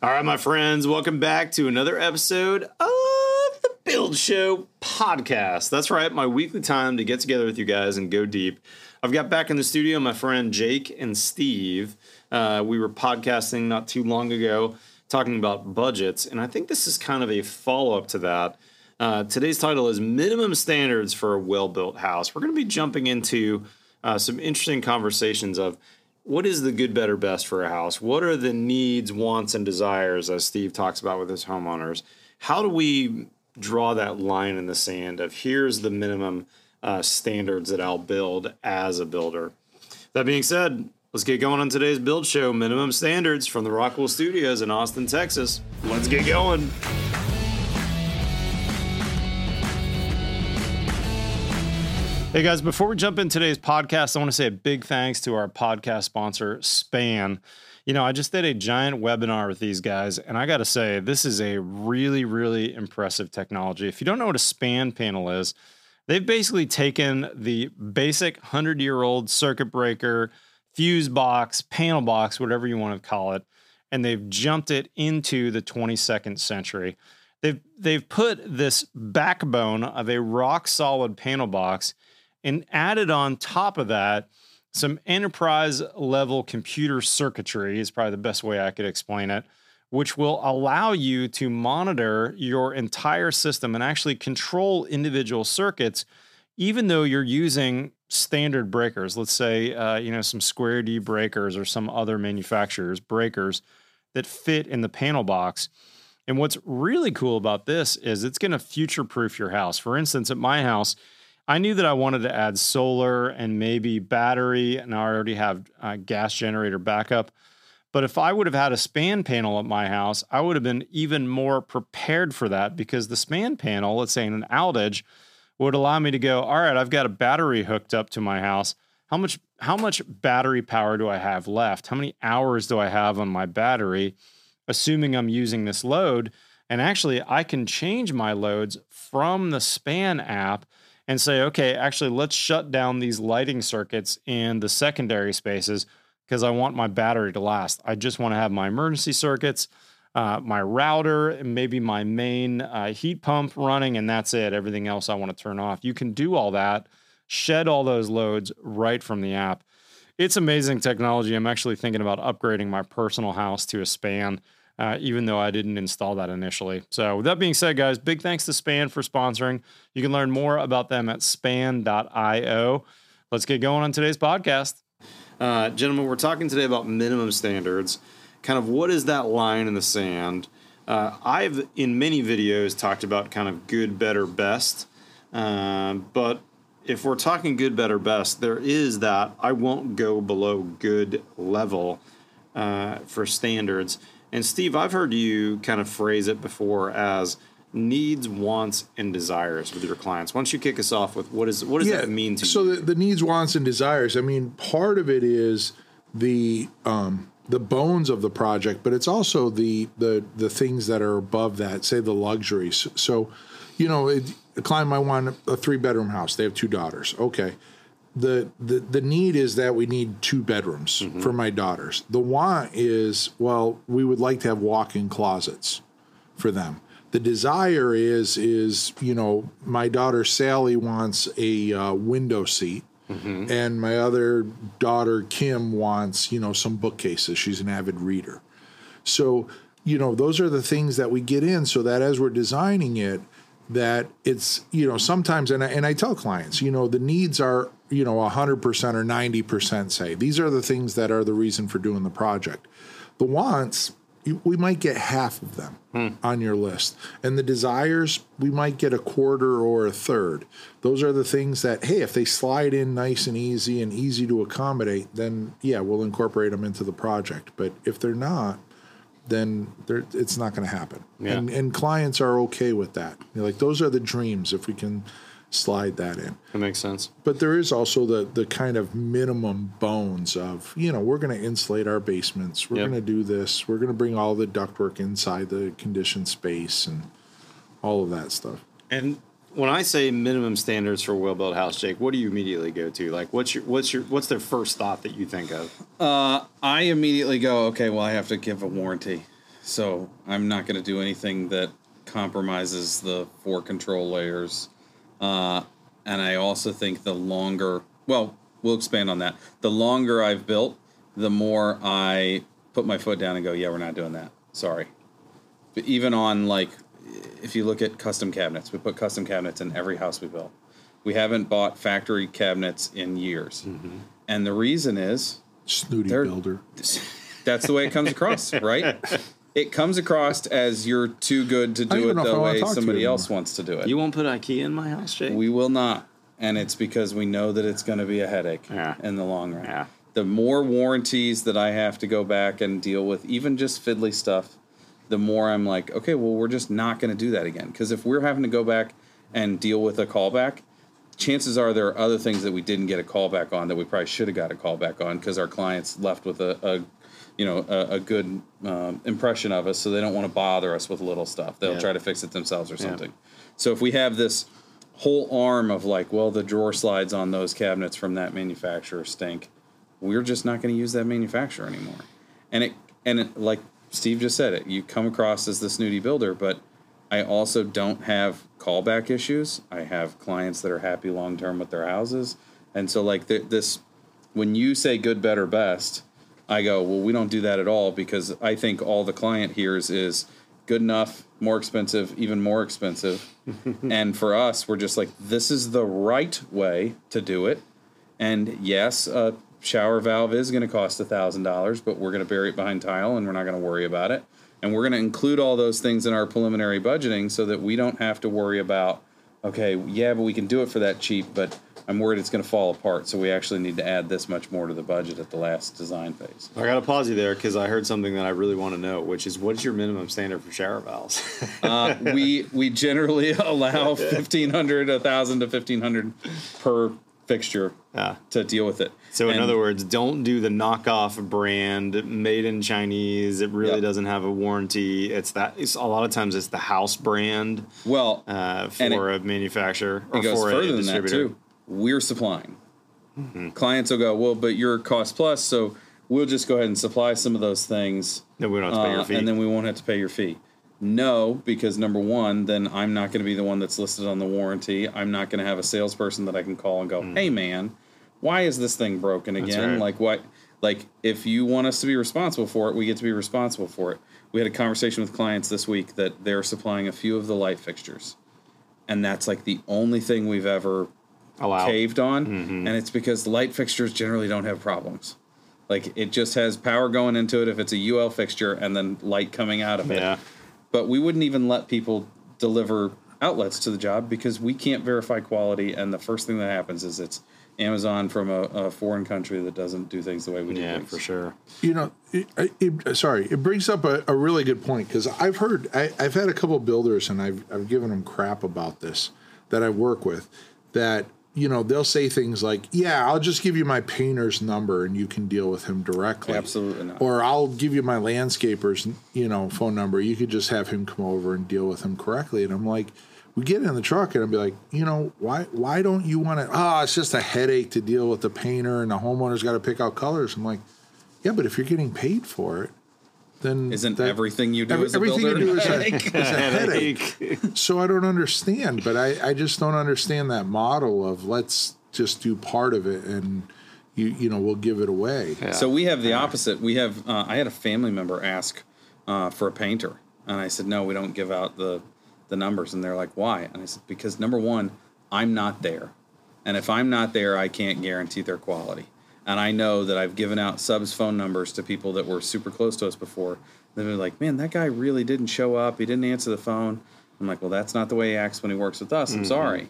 All right, my friends, welcome back to another episode of the Build Show podcast. That's right, my weekly time to get together with you guys and go deep. I've got back in the studio my friend Jake and Steve. Uh, we were podcasting not too long ago talking about budgets, and I think this is kind of a follow up to that. Uh, today's title is Minimum Standards for a Well Built House. We're going to be jumping into uh, some interesting conversations of what is the good, better, best for a house? What are the needs, wants, and desires, as Steve talks about with his homeowners? How do we draw that line in the sand of here's the minimum uh, standards that I'll build as a builder? That being said, let's get going on today's build show minimum standards from the Rockwell Studios in Austin, Texas. Let's get going. Hey guys, before we jump in today's podcast, I want to say a big thanks to our podcast sponsor, Span. You know, I just did a giant webinar with these guys, and I got to say, this is a really, really impressive technology. If you don't know what a Span panel is, they've basically taken the basic 100 year old circuit breaker, fuse box, panel box, whatever you want to call it, and they've jumped it into the 22nd century. They've, they've put this backbone of a rock solid panel box and added on top of that some enterprise level computer circuitry is probably the best way I could explain it, which will allow you to monitor your entire system and actually control individual circuits, even though you're using standard breakers. Let's say, uh, you know, some Square D breakers or some other manufacturers' breakers that fit in the panel box. And what's really cool about this is it's going to future proof your house. For instance, at my house, I knew that I wanted to add solar and maybe battery, and I already have a gas generator backup. But if I would have had a span panel at my house, I would have been even more prepared for that because the span panel, let's say in an outage, would allow me to go, all right, I've got a battery hooked up to my house. How much how much battery power do I have left? How many hours do I have on my battery, assuming I'm using this load? And actually, I can change my loads from the span app and say, okay, actually, let's shut down these lighting circuits in the secondary spaces because I want my battery to last. I just want to have my emergency circuits, uh, my router, and maybe my main uh, heat pump running, and that's it. Everything else I want to turn off. You can do all that, shed all those loads right from the app. It's amazing technology. I'm actually thinking about upgrading my personal house to a span uh, even though I didn't install that initially. So, with that being said, guys, big thanks to Span for sponsoring. You can learn more about them at span.io. Let's get going on today's podcast. Uh, gentlemen, we're talking today about minimum standards. Kind of what is that line in the sand? Uh, I've, in many videos, talked about kind of good, better, best. Uh, but if we're talking good, better, best, there is that I won't go below good level uh, for standards. And Steve, I've heard you kind of phrase it before as needs, wants, and desires with your clients. Why don't you kick us off with what is what does yeah, that mean to so you? So the, the, needs, wants, and desires. I mean, part of it is the um, the bones of the project, but it's also the the the things that are above that. Say the luxuries. So, you know, it, a client might want a three bedroom house. They have two daughters. Okay the, the the need is that we need two bedrooms mm-hmm. for my daughters. The want is well, we would like to have walk-in closets for them. The desire is is you know my daughter Sally wants a uh, window seat, mm-hmm. and my other daughter Kim wants you know some bookcases. She's an avid reader, so you know those are the things that we get in so that as we're designing it that it's you know sometimes and I, and I tell clients you know the needs are you know 100% or 90% say these are the things that are the reason for doing the project the wants we might get half of them hmm. on your list and the desires we might get a quarter or a third those are the things that hey if they slide in nice and easy and easy to accommodate then yeah we'll incorporate them into the project but if they're not then it's not going to happen. Yeah. And, and clients are okay with that. You're like those are the dreams if we can slide that in. That makes sense. But there is also the the kind of minimum bones of you know we're going to insulate our basements. We're yep. going to do this. We're going to bring all the ductwork inside the conditioned space and all of that stuff. And when I say minimum standards for a well built house, Jake, what do you immediately go to? Like, what's your what's your what's their first thought that you think of? Uh, I immediately go, okay, well, I have to give a warranty. so I'm not going to do anything that compromises the four control layers. Uh, and I also think the longer, well, we'll expand on that. The longer I've built, the more I put my foot down and go, yeah, we're not doing that. Sorry. But even on like, if you look at custom cabinets, we put custom cabinets in every house we built. We haven't bought factory cabinets in years. And the reason is Snooty builder. that's the way it comes across, right? It comes across as you're too good to don't it even know if the way somebody else wants to do it. You won't put IKEA in my house, Jake? We will not. And it's because we know that it's going to be a headache Yeah. in the long run. Yeah. The more warranties that I have to go back and deal with, even just fiddly stuff, the more I'm like, okay, well, we're just not going to do that again. Because if we're having to go back and deal with a callback, chances are there are other things that we didn't get a callback on that we probably should have got a callback on because our clients left with a, a you know, a, a good um, impression of us, so they don't want to bother us with little stuff. They'll Yeah. try to fix it themselves or something. So if we have this whole arm of like, well, the drawer slides on those cabinets from that manufacturer stink, we're just not going to use that manufacturer anymore. And it and it, like Steve just said it, you come across as the snooty builder, but I also don't have callback issues. I have clients that are happy long term with their houses, and so like th- this, when you say good, better, best, I go, well, we don't do that at all because I think all the client hears is good enough, more expensive, even more expensive. and for us, we're just like, this is the right way to do it. And yes, a shower valve is going to cost $1,000, but we're going to bury it behind tile and we're not going to worry about it. And we're going to include all those things in our preliminary budgeting so that we don't have to worry about, okay, yeah, but we can do it for that cheap, but I'm worried it's going to fall apart. So we actually need to add this much more to the budget at the last design phase. I got to pause you there because I heard something that I really want to know, which is what's your minimum standard for shower valves? Uh, we we generally allow 1500 1000 to 1500 per fixture yeah. to deal with it. So in other words, don't do the knockoff brand made in Chinese. It really Yep. doesn't have a warranty. It's that. It's a lot of times it's the house brand well, uh, And for a manufacturer or it for a further than that distributor. We're supplying. Mm-hmm. Clients will go, well, but you're cost plus, so we'll just go ahead and supply some of those things, No, we don't have to pay your uh, fee. and then we won't have to pay your fee. No, because number one, then I'm not going to be the one that's listed on the warranty. I'm not going to have a salesperson that I can call and go, "Hey, man, why is this thing broken again?" Mm. right. Like, what? Like, if you want us to be responsible for it, we get to be responsible for it. We had a conversation with clients this week that they're supplying a few of the light fixtures, and that's like the only thing we've ever Allow. caved on, Mm-hmm. and it's because light fixtures generally don't have problems. Like it just has power going into it if it's a UL fixture and then light coming out of it. Yeah. But we wouldn't even let people deliver outlets to the job because we can't verify quality, and the first thing that happens is it's Amazon from a, a foreign country that doesn't do things the way we do Yeah, things. for sure. You know, it, it, sorry, it brings up a, a really good point because I've heard, I, I've had a couple of builders and I've, I've given them crap about this that I work with that, you know, they'll say things like, yeah, I'll just give you my painter's number and you can deal with him directly. Absolutely not. Or I'll give you my landscaper's, you know, phone number. You could just have him come over and deal with him correctly. And I'm like, we get in the truck and I'd be like, you know, why why don't you want to? Oh, ah, it's just a headache to deal with the painter and the homeowner's got to pick out colors. I'm like, yeah, but if you're getting paid for it, then Isn't that- everything you do every- as a everything builder you do is a, headache? is a headache. So I don't understand, but I, I just don't understand that model of let's just do part of it and you you know we'll give it away. So we have the opposite. We have. Uh, I had a family member ask uh, for a painter, and I said, "No, we don't give out the the numbers." And they're like, "Why?" And I said, "Because number one, I'm not there, and if I'm not there, I can't guarantee their quality. And I know that I've given out subs phone numbers to people that were super close to us before. They're like, "Man, that guy really didn't show up. He didn't answer the phone." I'm like, "Well, that's not the way he acts when he works with us. I'm mm-hmm. sorry."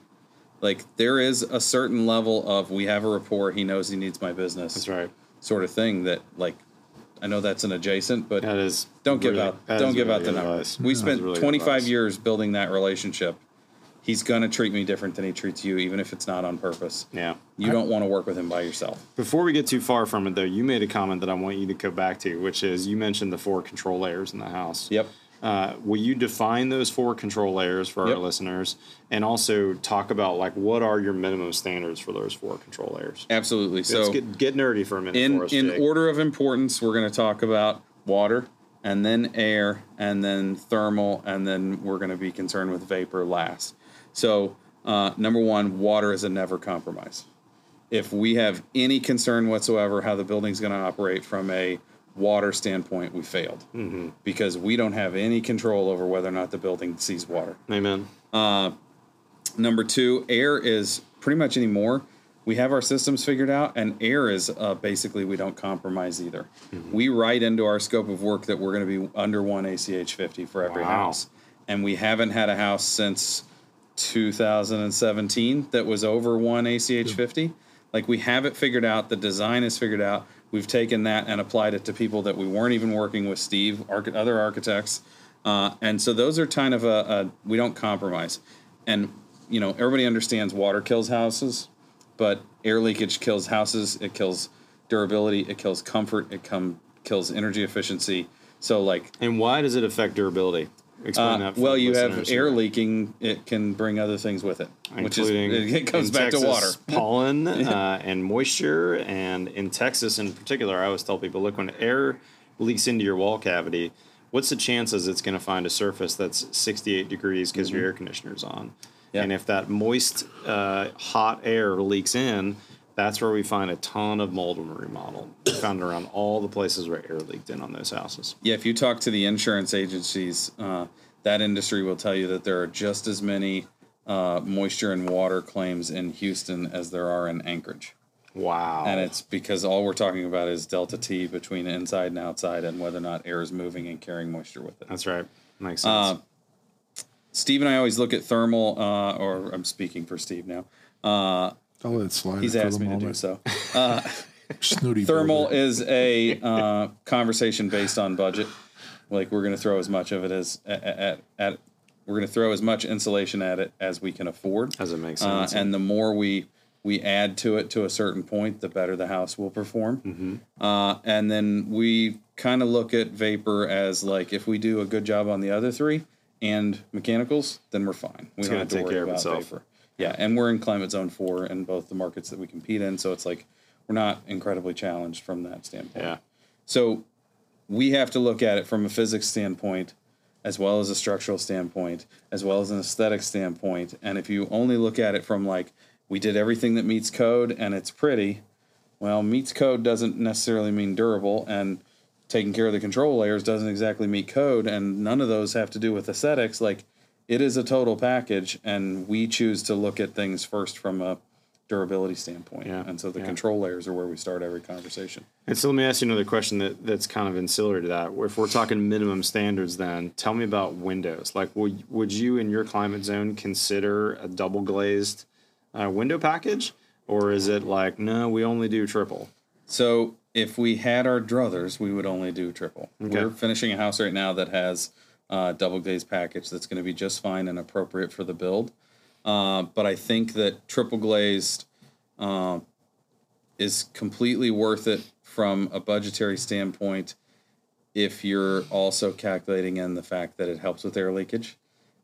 Like there is a certain level of we have a rapport. He knows he needs my business That's right. sort of thing that like I know that's an adjacent, but That is. don't give out don't is give really out the good numbers. We spent really 25 advice. years building that relationship. He's gonna treat me different than he treats you, even if it's not on purpose. Yeah. You don't want to work with him by yourself. Before we get too far from it, though, you made a comment that I want you to go back to, which is you mentioned the four control layers in the house. Yep. Uh, will you define those four control layers for Yep. our listeners, and also talk about like what are your minimum standards for those four control layers? Absolutely. Let's So get, get nerdy for a minute in for us, in order of importance, we're going to talk about water, and then air, and then thermal, and then we're going to be concerned with vapor last. So, uh, number one, water is a never compromise. If we have any concern whatsoever how the building's going to operate from a water standpoint, we failed because we don't have any control over whether or not the building sees water. Amen. Number two, air is pretty much anymore. We have our systems figured out, and air is uh, basically we don't compromise either. We write into our scope of work that we're going to be under one ACH 50 for every Wow. house. And we haven't had a house since 2017 that was over one ACH 50. Like we have it figured out, the design is figured out. We've taken that and applied it to people that we weren't even working with, Steve, archi- other architects. Uh, and so those are kind of a, a we don't compromise. And you know, everybody understands water kills houses, but air leakage kills houses. It kills durability. It kills comfort. It come kills energy efficiency. So like, And why does it affect durability? Explain uh, that. for well, you have air leaking. It can bring other things with it, which is including it comes back Texas, to water. pollen uh, and moisture, and in Texas in particular, I always tell people, look, when air leaks into your wall cavity, what's the chances it's going to find a surface that's 68 degrees because your air conditioner's on? Mm-hmm. And if that moist, uh, hot air leaks in, that's where we find a ton of mold and remodel. We found it around all the places where air leaked in on those houses. Yeah, if you talk to the insurance agencies, uh, that industry will tell you that there are just as many uh, moisture and water claims in Houston as there are in Anchorage. Wow. And it's because all we're talking about is delta T between inside and outside and whether or not air is moving and carrying moisture with it. that's right. Makes sense. Uh, Steve and I always look at thermal, uh, or I'm speaking for Steve now. Uh, I'll let it slide. he's for asked the me to do moment. so. Snooty Thermal burger. is a uh, conversation based on budget. Like we're going to throw as much of it as at, at, at we're going to throw as much insulation at it as we can afford. As it makes Uh, sense. and the more we we add to it to a certain point, the better the house will perform. Mm-hmm. Uh, and then we kind of look at vapor as like if we do a good job on the other three and mechanicals, then we're fine. We It's don't have to take worry care of about itself. vapor. Yeah, and we're in climate zone four in both the markets that we compete in, so it's like we're not incredibly challenged from that standpoint. yeah. So we have to look at it from a physics standpoint, as well as a structural standpoint, as well as an aesthetic standpoint. And if you only look at it from like, we did everything that meets code and it's pretty, well, meets code doesn't necessarily mean durable, and taking care of the control layers doesn't exactly meet code, and none of those have to do with aesthetics. Like, it is a total package, and we choose to look at things first from a durability standpoint. Yeah, And so the yeah. control layers are where we start every conversation. And so let me ask you another question that, that's kind of ancillary to that. If we're talking minimum standards, then tell me about windows. Like, would, would you in your climate zone consider a double glazed uh, window package? Or is it like, no, we only do triple? So if we had our druthers, we would only do triple. Okay. We're finishing a house right now that has a double glazed package that's going to be just fine and appropriate for the build. Uh, but I think that triple glazed uh, is completely worth it from a budgetary standpoint if you're also calculating in the fact that it helps with air leakage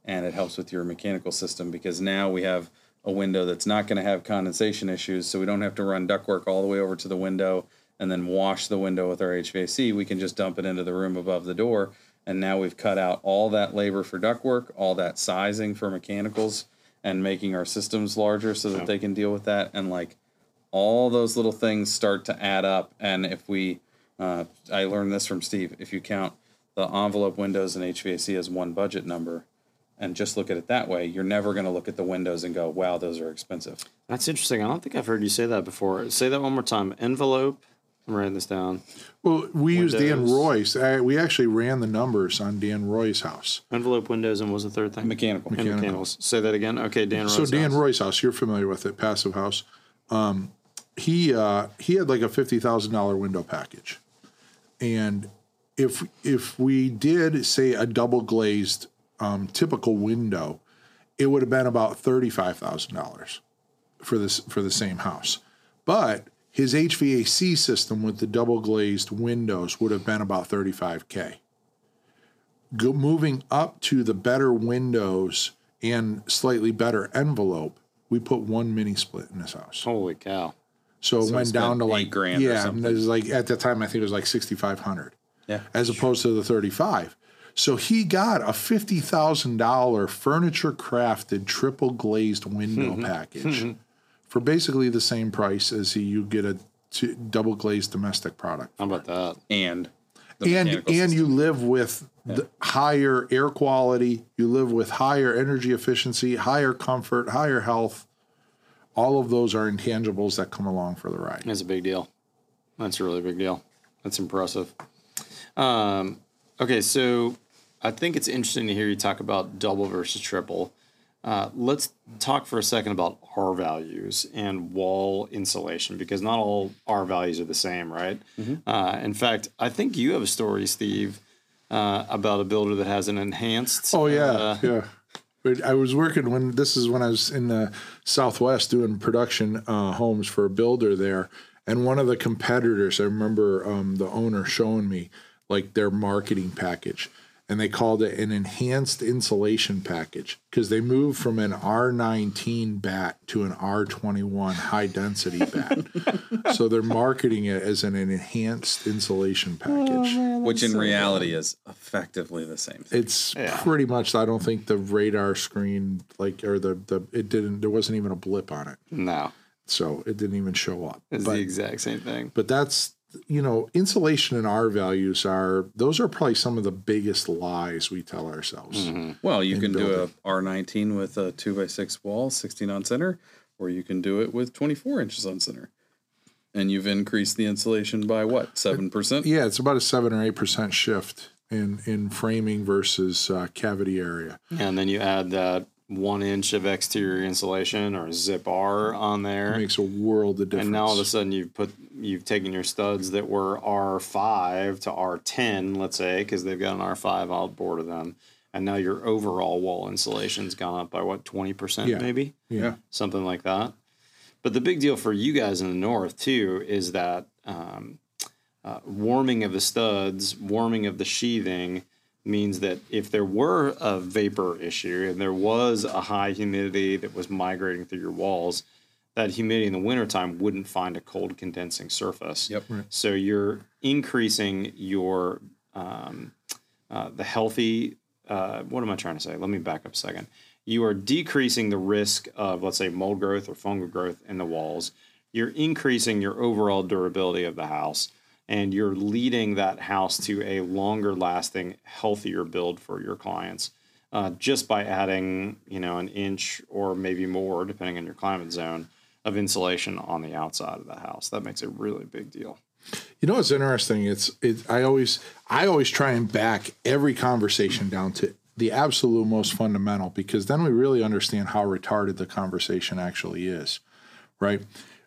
and it helps with your mechanical system because now we have a window that's not going to have condensation issues so we don't have to run ductwork all the way over to the window and then wash the window with our HVAC we can just dump it into the room above the door and now we've cut out all that labor for ductwork all that sizing for mechanicals and making our systems larger so that they can deal with that and like all those little things start to add up and if we uh, i learned this from steve if you count the envelope windows and hvac as one budget number and just look at it that way you're never going to look at the windows and go wow those are expensive That's interesting. I don't think I've heard you say that before. Say that one more time. Envelope. I'm writing this down. Well, we used Dan Roy's. I, we actually ran the numbers on Dan Roy's house. Envelope windows and what was the third thing? mechanical Mechanical. mechanicals. Say that again. Okay, Dan. So Dan house. Roy's house, you're familiar with it, passive house. Um, he uh, he had like a fifty thousand dollar window package, and if if we did say a double glazed um, typical window, it would have been about thirty five thousand dollars for this for the same house, but his HVAC system with the double glazed windows would have been about thirty five k. Go, moving up to the better windows and slightly better envelope, we put one mini split in this house. Holy cow. So, it So went down to like grand or yeah, something. it was like at the time I think it was like sixty five hundred. Yeah. as opposed to the 35. So he got a fifty thousand dollar furniture crafted triple glazed window mm-hmm. package mm-hmm. For basically the same price as you get a t- double glazed domestic product. How about that? And And and system. you live with the higher air quality, you live with higher energy efficiency, higher comfort, higher health. All of those are intangibles that come along for the ride. That's a big deal. That's a really big deal. That's impressive. Um, okay, so I think it's interesting to hear you talk about double versus triple. Uh, let's talk for a second about R values and wall insulation because not all R values are the same, right? Uh, in fact, I think you have a story, Steve, uh, about a builder that has an enhanced. Oh yeah, uh, yeah. But I was working when this is when I was in the Southwest doing production uh, homes for a builder there, and one of the competitors, I remember um, the owner showing me like their marketing package, and they called it an enhanced insulation package because they moved from an R19 bat to an R21 high density bat, so they're marketing it as an enhanced insulation oh, package. which in reality is effectively the same thing. It's pretty much. I don't think the radar screen, like, or the the it didn't. There wasn't even a blip on it, no, so it didn't even show up. it's But the exact same thing. but that's you know, insulation and R values are those are probably some of the biggest lies we tell ourselves. Well, you can do a R19 with a two by six wall, 16 on center, or you can do it with 24 inches on center. And you've increased the insulation by what, 7%? Yeah, it's about a seven or eight percent shift in in framing versus uh, cavity area. And then you add that one inch of exterior insulation or zip R on there. It makes a world of difference. And now all of a sudden you've put you've taken your studs that were R five to R ten, let's say, because they've got an R five outboard of them, and now your overall wall insulation's gone up by what twenty percent, Yeah. maybe yeah, something like that. But the big deal for you guys in the north too is that um, uh, warming of the studs, warming of the sheathing means that if there were a vapor issue and there was a high humidity that was migrating through your walls, that humidity in the wintertime wouldn't find a cold condensing surface. Yep. So you're increasing your um, uh, the healthy. Uh, what am I trying to say? Let me back up a second. You are decreasing the risk of, let's say, mold growth or fungal growth in the walls. You're increasing your overall durability of the house, and you're leading that house to a longer lasting, healthier build for your clients. Uh, just by adding, you know, an inch or maybe more, depending on your climate zone, of insulation on the outside of the house. That makes a really big deal. You know what's interesting? It's it. I always I always try and back every conversation down to the absolute most fundamental because then we really understand how retarded the conversation actually is, right?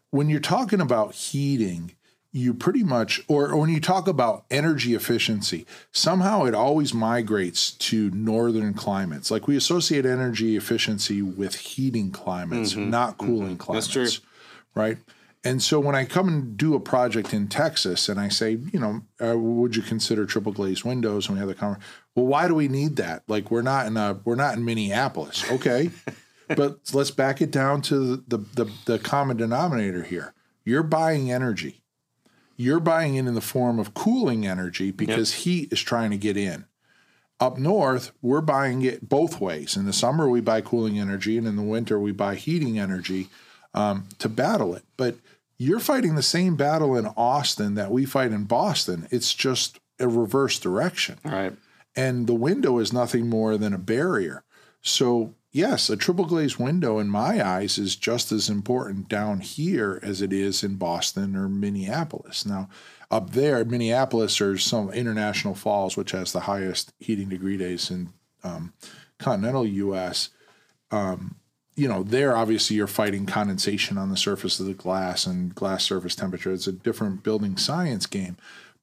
When you're talking about heating, you pretty much, or, or when you talk about energy efficiency, somehow it always migrates to northern climates. Like we associate energy efficiency with heating climates, not cooling climates That's true. right? And so when I come and do a project in Texas and I say, you know, uh, would you consider triple glazed windows? And we have the conversation. Well, why do we need that? Like we're not in a we're not in Minneapolis, okay? but let's back it down to the, the the common denominator here. You're buying energy. You're buying it in the form of cooling energy because heat is trying to get in. Up north, we're buying it both ways. In the summer, we buy cooling energy, and in the winter, we buy heating energy um, to battle it. But you're fighting the same battle in Austin that we fight in Boston. It's just a reverse direction. All right. And the window is nothing more than a barrier. So, yes, a triple glazed window in my eyes is just as important down here as it is in Boston or Minneapolis. Now, up there, Minneapolis or some International Falls, which has the highest heating degree days in um, continental U.S., you know, there obviously you're fighting condensation on the surface of the glass and glass surface temperature. It's a different building science game.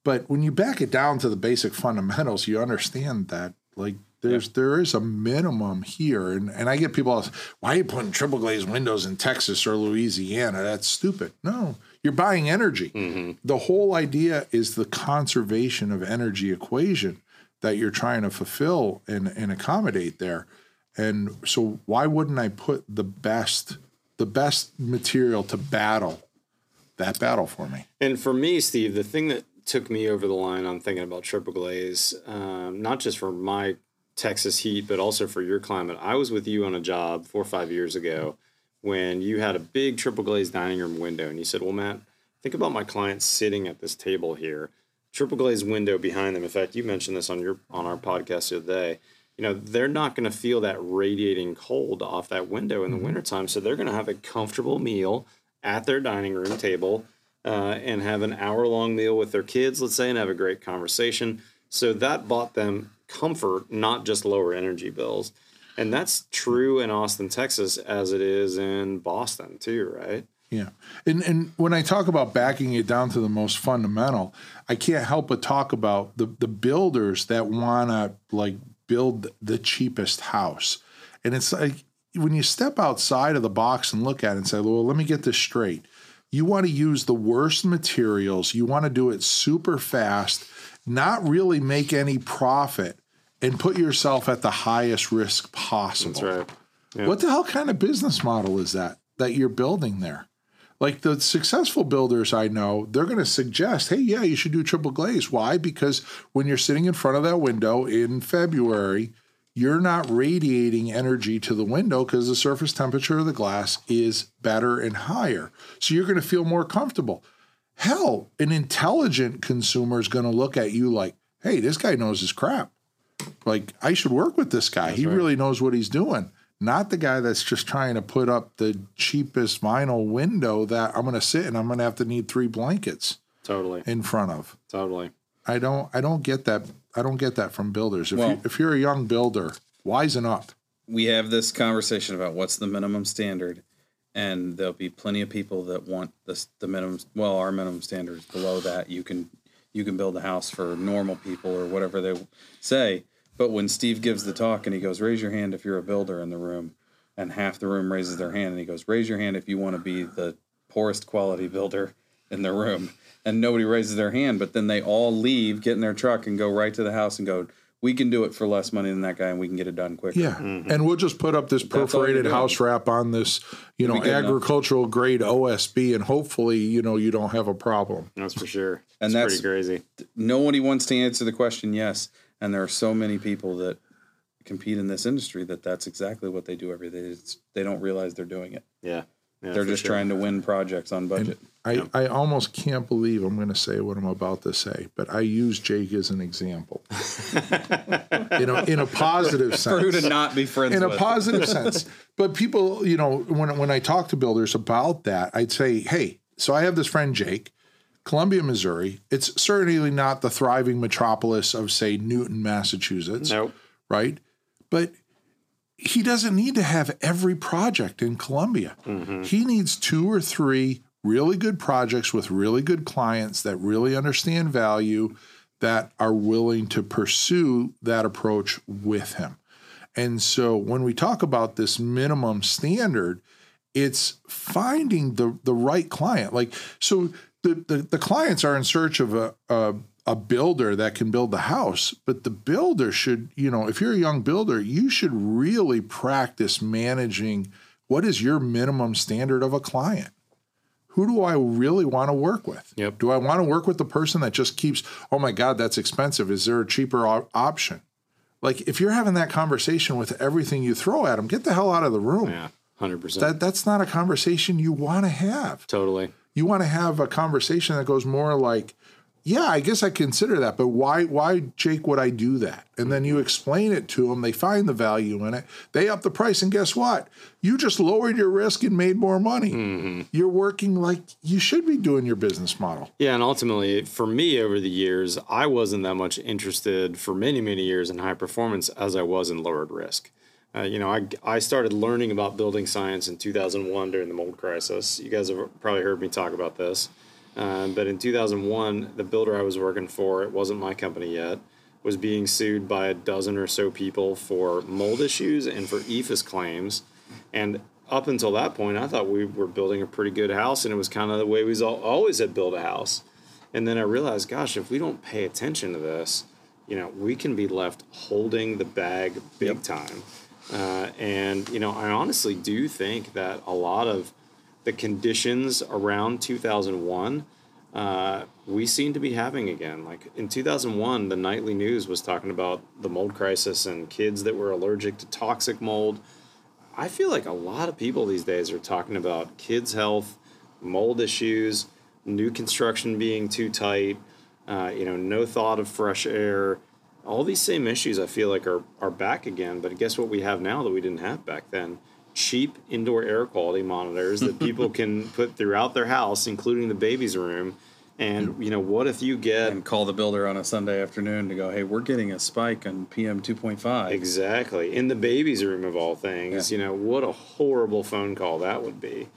But when you back it down to the basic fundamentals, you understand that like there's there is a minimum here. And and I get people ask, why are you putting triple glazed windows in Texas or Louisiana? That's stupid. No, you're buying energy. The whole idea is the conservation of energy equation that you're trying to fulfill and, and accommodate there. And so why wouldn't I put the best the best material to battle that battle for me? And for me, Steve, the thing that took me over the line on thinking about triple glaze, um, not just for my Texas heat, but also for your climate. I was with you on a job four or five years ago when you had a big triple glazed dining room window, and you said, "Well, Matt, think about my clients sitting at this table here, triple glazed window behind them." In fact, you mentioned this on your on our podcast the other day. You know, they're not going to feel that radiating cold off that window in the wintertime, so they're going to have a comfortable meal at their dining room table uh, and have an hour long meal with their kids, let's say, and have a great conversation. So that bought them comfort, not just lower energy bills. And that's true in Austin, Texas, as it is in Boston, too, right? Yeah. And and when I talk about backing it down to the most fundamental, I can't help but talk about the the builders that want to like build the cheapest house. And it's like when you step outside of the box and look at it and say, "Well, let me get this straight." You want to use the worst materials. You want to do it super fast, not really make any profit and put yourself at the highest risk possible. That's right. Yeah. What the hell kind of business model is that that you're building there? Like the successful builders I know, they're going to suggest, hey, yeah, you should do triple glaze. Why? Because when you're sitting in front of that window in February, you're not radiating energy to the window because the surface temperature of the glass is better and higher. So you're going to feel more comfortable. Hell, an intelligent consumer is going to look at you like, hey, this guy knows his crap. Like, I should work with this guy. he right. really knows what he's doing. Not the guy that's just trying to put up the cheapest vinyl window that I'm going to sit and I'm going to have to need three blankets Totally. in front of. Totally. I don't I don't get that I don't get that from builders. If Well- you, if you're a young builder, wisen up. we have this conversation about what's the minimum standard, and there'll be plenty of people that want this the minimum. Well, our minimum standard is below that. You can you can build a house for normal people or whatever they say. But when Steve gives the talk and he goes, "Raise your hand if you're a builder in the room," and half the room raises their hand, and he goes, "Raise your hand if you want to be the poorest quality builder in the room," and nobody raises their hand. But then they all leave, get in their truck, and go right to the house and go. We can do it for less money than that guy, and we can get it done quicker. Yeah. Mm-hmm. And we'll just put up this perforated house wrap on this, you know, be good enough. agricultural grade OSB and hopefully, you know, you don't have a problem. That's for sure. And it's that's- pretty crazy. nobody wants to answer the question yes and there are so many people that compete in this industry that that's exactly what they do every day it's, they don't realize they're doing it Yeah. Yeah they're just sure. trying to win projects on budget I, I almost can't believe I'm going to say what I'm about to say, but I use Jake as an example. you know, in a positive sense. for who to not be friends in a positive sense. But people, you know, when when I talk to builders about that, I'd say, hey, so I have this friend Jake, Columbia, Missouri. It's certainly not the thriving metropolis of say Newton, Massachusetts, Nope. right? But he doesn't need to have every project in Columbia. Mm-hmm. He needs two or three really good projects with really good clients that really understand value that are willing to pursue that approach with him. And so when we talk about this minimum standard, it's finding the the right client. Like so the the, the clients are in search of a, a a builder that can build the house, but the builder should, you know, if you're a young builder, you should really practice managing what is your minimum standard of a client. Who do I really want to work with? Yep. Do I want to work with the person that just keeps, oh my God, that's expensive? Is there a cheaper op- option? Like if you're having that conversation with everything you throw at them, get the hell out of the room. Yeah. 100%. That that's not a conversation you want to have. totally. You want to have a conversation that goes more like, yeah, I guess I consider that, but why why Jake would I do that? And then you explain it to them, they find the value in it. They up the price and guess what? You just lowered your risk and made more money. You're working like you should be doing your business model. Yeah, and ultimately, for me over the years, I wasn't that much interested for many, many years in high performance as I was in lowered risk. Uh, you know, I, I started learning about building science in 2001 during the mold crisis. You guys have probably heard me talk about this. Um, but in 2001, the builder I was working for, it wasn't my company yet, was being sued by a dozen or so people for mold issues and for EIFS claims. And up until that point, I thought we were building a pretty good house, and it was kind of the way we always had built a house. And then I realized, gosh, if we don't pay attention to this, you know, we can be left holding the bag big time. Uh, and you know, I honestly do think that a lot of the conditions around 2001 uh, we seem to be having again. Like in 2001, the nightly news was talking about the mold crisis and kids that were allergic to toxic mold. I feel like a lot of people these days are talking about kids' health, mold issues, new construction being too tight, uh, you know, no thought of fresh air. All these same issues I feel like are, are back again, but guess what we have now that we didn't have back then? Cheap indoor air quality monitors that people can put throughout their house, including the baby's room. And you know, what if you get and call the builder on a Sunday afternoon to go, hey, we're getting a spike on PM 2.5. Exactly. In the baby's room, of all things, Yeah. you know, what a horrible phone call that would be.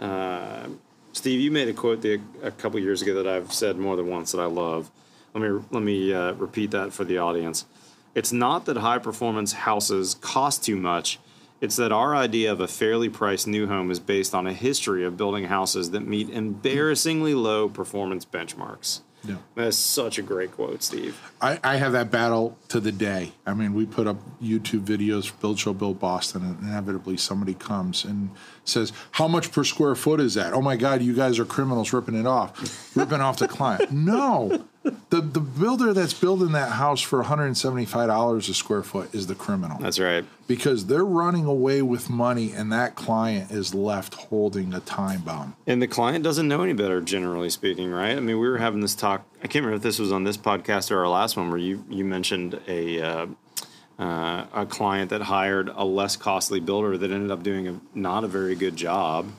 Uh, Steve, you made a quote the, a couple years ago that I've said more than once that I love. Let me let me uh, repeat that for the audience. It's not that high performance houses cost too much. It's that our idea of a fairly priced new home is based on a history of building houses that meet embarrassingly low performance benchmarks. Yeah. That's such a great quote, Steve. I, I have that battle to the day. I mean, we put up YouTube videos Build Show Build Boston, and inevitably somebody comes and says, How much per square foot is that? Oh my God, you guys are criminals ripping it off, ripping off the client. No. The, the builder that's building that house for $175 a square foot is the criminal That's right. because they're running away with money, and that client is left holding a time bomb. And the client doesn't know any better, generally speaking, right? I mean, we were having this talk. I can't remember if this was on this podcast or our last one, where you you mentioned a uh, uh, a client that hired a less costly builder that ended up doing a not a very good job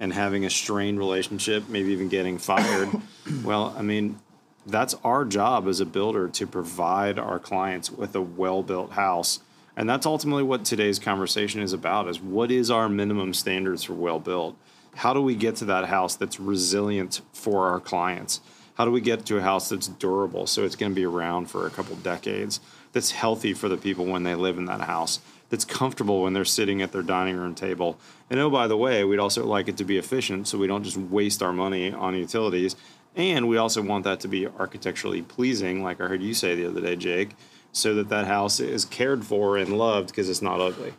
and having a strained relationship, maybe even getting fired. well, I mean, that's our job as a builder to provide our clients with a well-built house. And that's ultimately what today's conversation is about is what is our minimum standards for well built? How do we get to that house that's resilient for our clients? How do we get to a house that's durable so it's going to be around for a couple decades? That's healthy for the people when they live in that house. That's comfortable when they're sitting at their dining room table. And oh, by the way, we'd also like it to be efficient so we don't just waste our money on utilities. And we also want that to be architecturally pleasing, like I heard you say the other day, Jake, so that that house is cared for and loved because it's not ugly.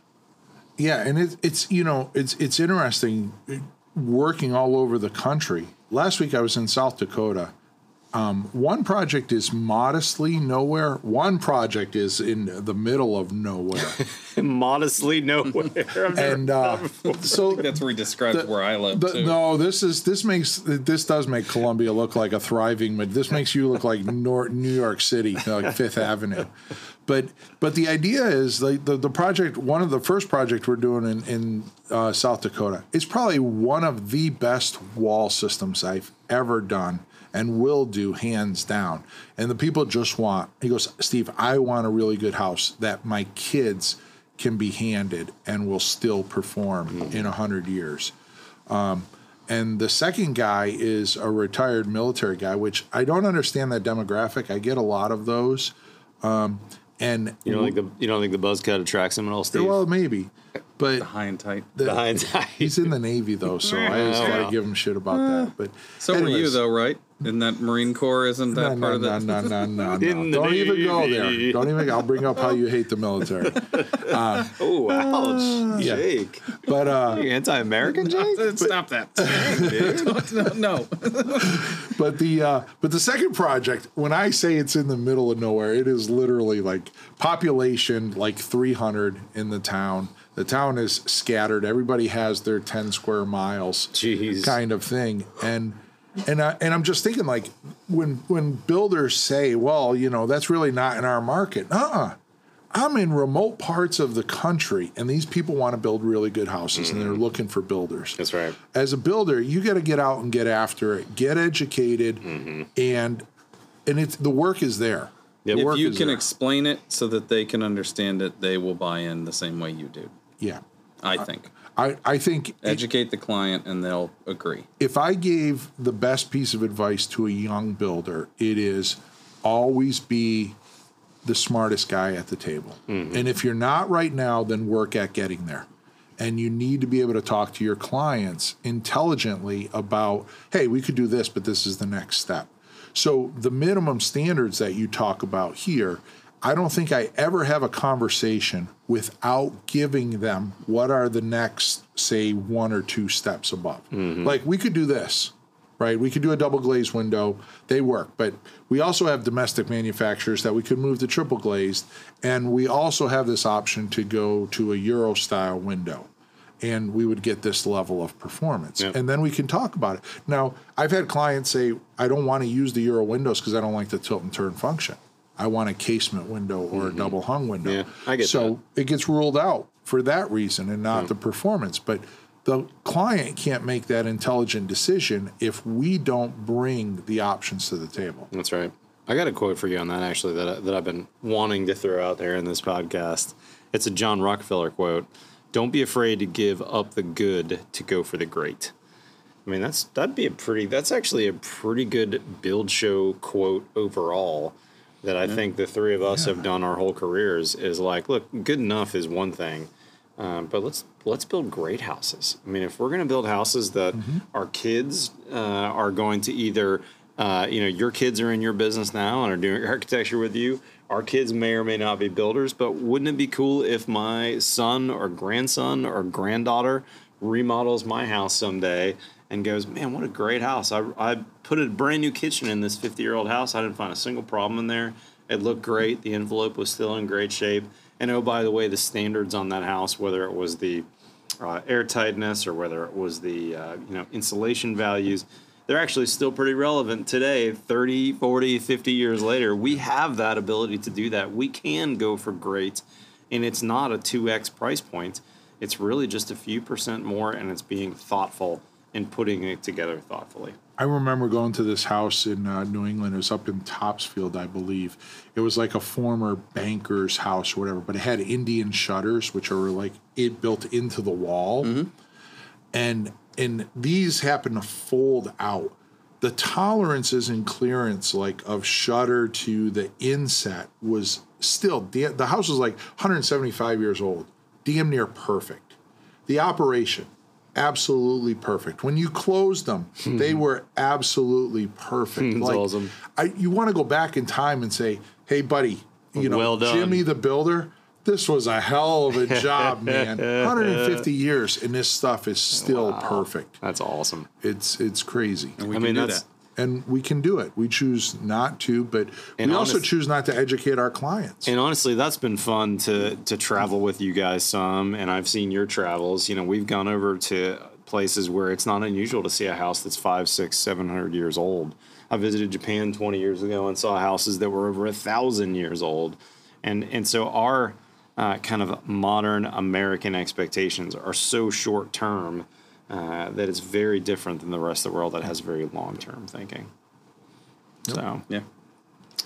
Yeah, and it, it's you know it's it's interesting working all over the country. Last week I was in South Dakota. Um, one project is modestly nowhere. One project is in the middle of nowhere, Modestly nowhere. And uh, so That's where he describes where I live, the- too. no, this is this makes this does make Columbia look like a thriving, but this makes you look like Nor- New York City, like Fifth Avenue. But but the idea is like the, the project. One of the first project we're doing in in uh, South Dakota. It's probably one of the best wall systems I've ever done and will do hands down. And the people just want. He goes, Steve, I want a really good house that my kids can be handed and will still perform in a hundred years. And the second guy is a retired military guy, which I don't understand that demographic. I get a lot of those. Um, and you don't think the you don't think the buzz cut attracts him at all, Steve? well, maybe, but High and tight. the- Behind he's in the Navy though, so I just gotta give him shit about that. But So were you, anyways, though, right? In that Marine Corps, isn't that no, part of no, that? no, no, no, In no. the Don't even go there. Don't even. I'll bring up how you hate the military. oh, ouch, yeah. Jake. But uh, You anti-American, Jake? Stop that. Dude. no. But the uh, but the second project, when I say it's in the middle of nowhere, it is literally like population like 300 in the town. The town is scattered. Everybody has their 10 square miles, Jeez. kind of thing. And and I, and I'm just thinking like when when builders say, well, you know, that's really not in our market. Uh-uh. I'm in remote parts of the country, and these people want to build really good houses, and they're mm-hmm. looking for builders That's right. as a builder, you got to get out and get after it, get educated, mm-hmm. and and it's the work is there. Yeah, The If you can there. explain it so that they can understand it, they will buy in the same way you do. yeah, I think. I I think it- Educate the client and they'll agree. if I gave the best piece of advice to a young builder, it is always be the smartest guy at the table. Mm-hmm. And if you're not right now, then work at getting there. And you need to be able to talk to your clients intelligently about, hey, we could do this, but this is the next step. So the minimum standards that you talk about here, I don't think I ever have a conversation without giving them what are the next, say, one or two steps above. Mm-hmm. Like we could do this right? We could do a double glazed window, they work. But we also have domestic manufacturers that we could move to triple glazed. And we also have this option to go to a Euro style window. And we would get this level of performance. Yep. And then we can talk about it. Now, I've had clients say, I don't want to use the Euro windows because I don't like the tilt and turn function. I want a casement window or a mm-hmm. double hung window. Yeah, I get so it gets ruled out for that reason and not the performance. But the client can't make that intelligent decision if we don't bring the options to the table. That's right. I got a quote for you on that actually that I, that I've been wanting to throw out there in this podcast. It's a John Rockefeller quote. Don't be afraid to give up the good to go for the great. I mean, that's that'd be a pretty. That's actually a pretty good build show quote overall. That I think the three of us have done our whole careers is like, look, good enough is one thing, um, but let's let's build great houses. I mean, if we're going to build houses that our kids uh, are going to either, uh, you know, your kids are in your business now and are doing architecture with you. Our kids may or may not be builders, but wouldn't it be cool if my son or grandson or granddaughter remodels my house someday and goes, man, what a great house. I, I put a brand new kitchen in this 50 year old house. I didn't find a single problem in there. It looked great. The envelope was still in great shape. And oh, by the way, the standards on that house, whether it was the uh, airtightness or whether it was the uh, you know insulation values, they're actually still pretty relevant today 30 40 50 years later we have that ability to do that we can go for great and it's not a 2x price point it's really just a few percent more and it's being thoughtful and putting it together thoughtfully I remember going to this house in uh, New England. It was up in Topsfield, I believe. It was like a former banker's house or whatever, but it had Indian shutters, which are like it built into the wall. And and these happen to fold out. The tolerances and clearance, like of shutter to the inset, was still the, the house was like 175 years old, damn near perfect. The operation, absolutely perfect. When you closed them, hmm. they were absolutely perfect. Hmm, that's awesome. I, you want to go back in time and say, "Hey, buddy, you know, Well done. Jimmy the builder, this was a hell of a job, man. 150 years, and this stuff is still perfect. that's awesome It's it's crazy." And we I can mean, do that's- that. And we can do it. We choose not to, but And we also choose not to educate our clients. And honestly, that's been fun to to travel with you guys some, and I've seen your travels. You know, we've gone over to places where it's not unusual to see a house that's five, six, seven hundred years old. I visited Japan twenty years ago and saw houses that were over a thousand years old, and and so our uh, kind of modern American expectations are so short term uh, that it's very different than the rest of the world that has very long term thinking. So Yeah.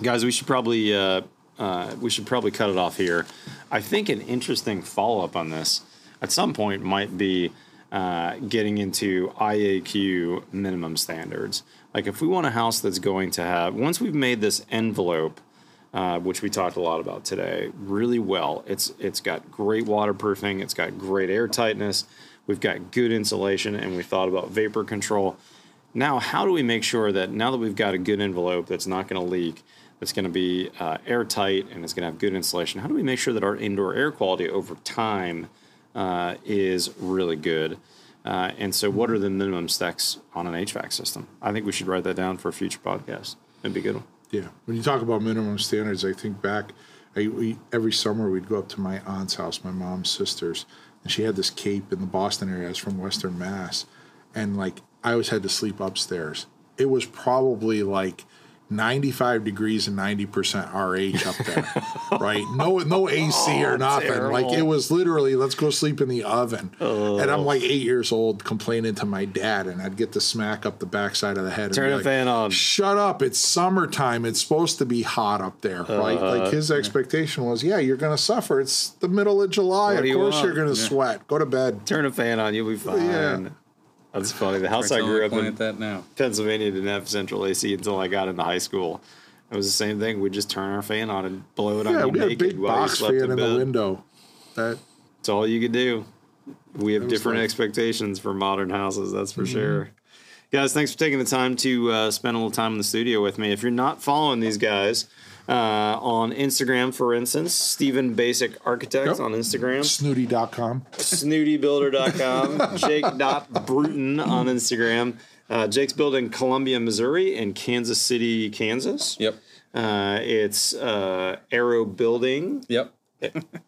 guys we should probably uh, uh, we should probably cut it off here i think an interesting follow-up on this at some point might be uh, getting into iaq minimum standards like if we want a house that's going to have once we've made this envelope uh, which we talked a lot about today, really well. It's it's got great waterproofing, it's got great air tightness, we've got good insulation, and we thought about vapor control. Now, how do we make sure that now that we've got a good envelope that's not going to leak, that's going to be uh, airtight, and it's going to have good insulation? How do we make sure that our indoor air quality over time uh, is really good? Uh, and so, what are the minimum specs on an HVAC system? I think we should write that down for a future podcast. It'd be a good one. Yeah, when you talk about minimum standards, I think back. I, we, every summer we'd go up to my aunt's house, my mom's sister's, and she had this cape in the Boston area. I was from Western Mass, and like I always had to sleep upstairs. It was probably like 95 degrees and 90% RH up there, right? No, no AC or nothing. Like it was literally, let's go sleep in the oven. And I'm like eight years old, complaining to my dad, and I'd get the smack up the backside of the head. Turn the like, fan on. Shut up! It's summertime. It's supposed to be hot up there, right? Uh-huh. Like his expectation was, yeah, you're going to suffer. It's the middle of July. What Of do you course, you're going to Yeah. sweat. Go to bed. Turn a fan on, you'll be fine. Yeah. That's funny. The house I grew up in, that now. Pennsylvania, didn't have central AC until I got into high school. It was the same thing. We'd just turn our fan on and blow it on Yeah, you we had a big while you box slept fan in in bed. the window. That That's all you could do. We have different like- expectations for modern houses, that's Mm-hmm. for sure. Guys, thanks for taking the time to uh, spend a little time in the studio with me. If you're not following these guys uh, on Instagram, for instance, Steven Baczek Architects Yep. on Instagram, snooty.com. snootybuilder.com, jake.bruton on Instagram. Uh, Jake's building Columbia, Missouri, and Kansas City, Kansas. Yep. Uh, it's uh, Aarow Building. Yep.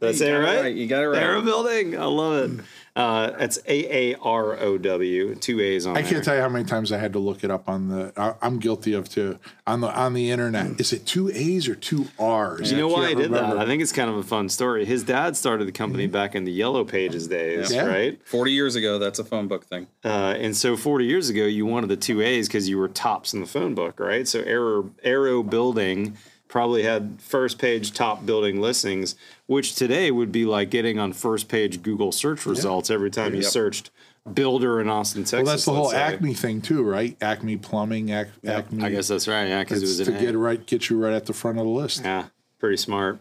That's it, right? right. You got it right. Aarow Building. I love it. Uh, it's A A R O W. Two A's on I can't tell you how many times I had to look it up on the. I, I'm guilty of too on the on the internet. Is it two A's or two R's? You know why I can't did remember. that? I think it's kind of a fun story. His dad started the company back in the Yellow Pages days, Yeah. right? 40 years ago, that's a phone book thing. Uh, and so 40 years ago, you wanted the two A's because you were tops in the phone book, right? So Aarow, Aarow Building probably had first page top building listings, which today would be like getting on first page Google search results every time you Yep. searched builder in Austin, Texas. Well, that's the whole say. Acme thing too, right? Acme Plumbing, Ac- Acme. I guess that's right, yeah, because it was to get right, get you right at the front of the list. Yeah, pretty smart.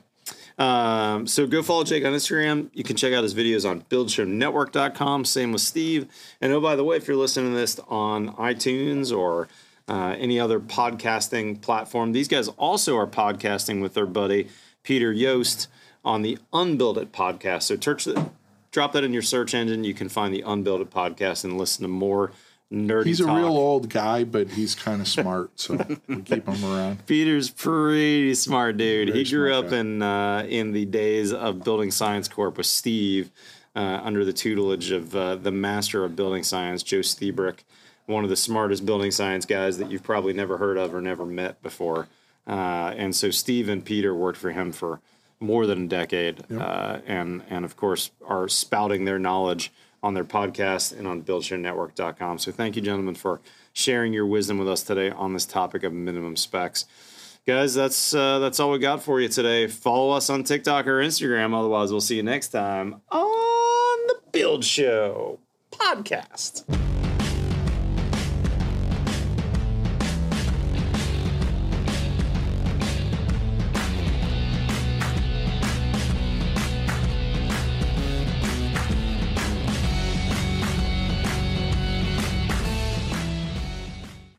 Um, so go follow Jake on Instagram. You can check out his videos on buildshownetwork.com. Same with Steve. And oh, by the way, if you're listening to this on iTunes or uh, any other podcasting platform, these guys also are podcasting with their buddy Peter Yost on the UnBuildIt podcast. So search that, drop that in your search engine. You can find the UnBuildIt podcast and listen to more nerdy He's a talk. real old guy, but he's kind of smart, so we keep him around. Peter's pretty smart dude. Very he grew up guy. in uh, in the days of Building Science Corp with Steve, uh, under the tutelage of uh, the master of building science, Joe Lstiburek, one of the smartest building science guys that you've probably never heard of or never met before. Uh, and so Steve and Peter worked for him for more than a decade, uh, and and of course are spouting their knowledge on their podcast and on BuildShowNetwork.com. So thank you, gentlemen, for sharing your wisdom with us today on this topic of minimum specs. Guys, that's uh, that's all we got for you today. Follow us on TikTok or Instagram. Otherwise, we'll see you next time on the Build Show podcast.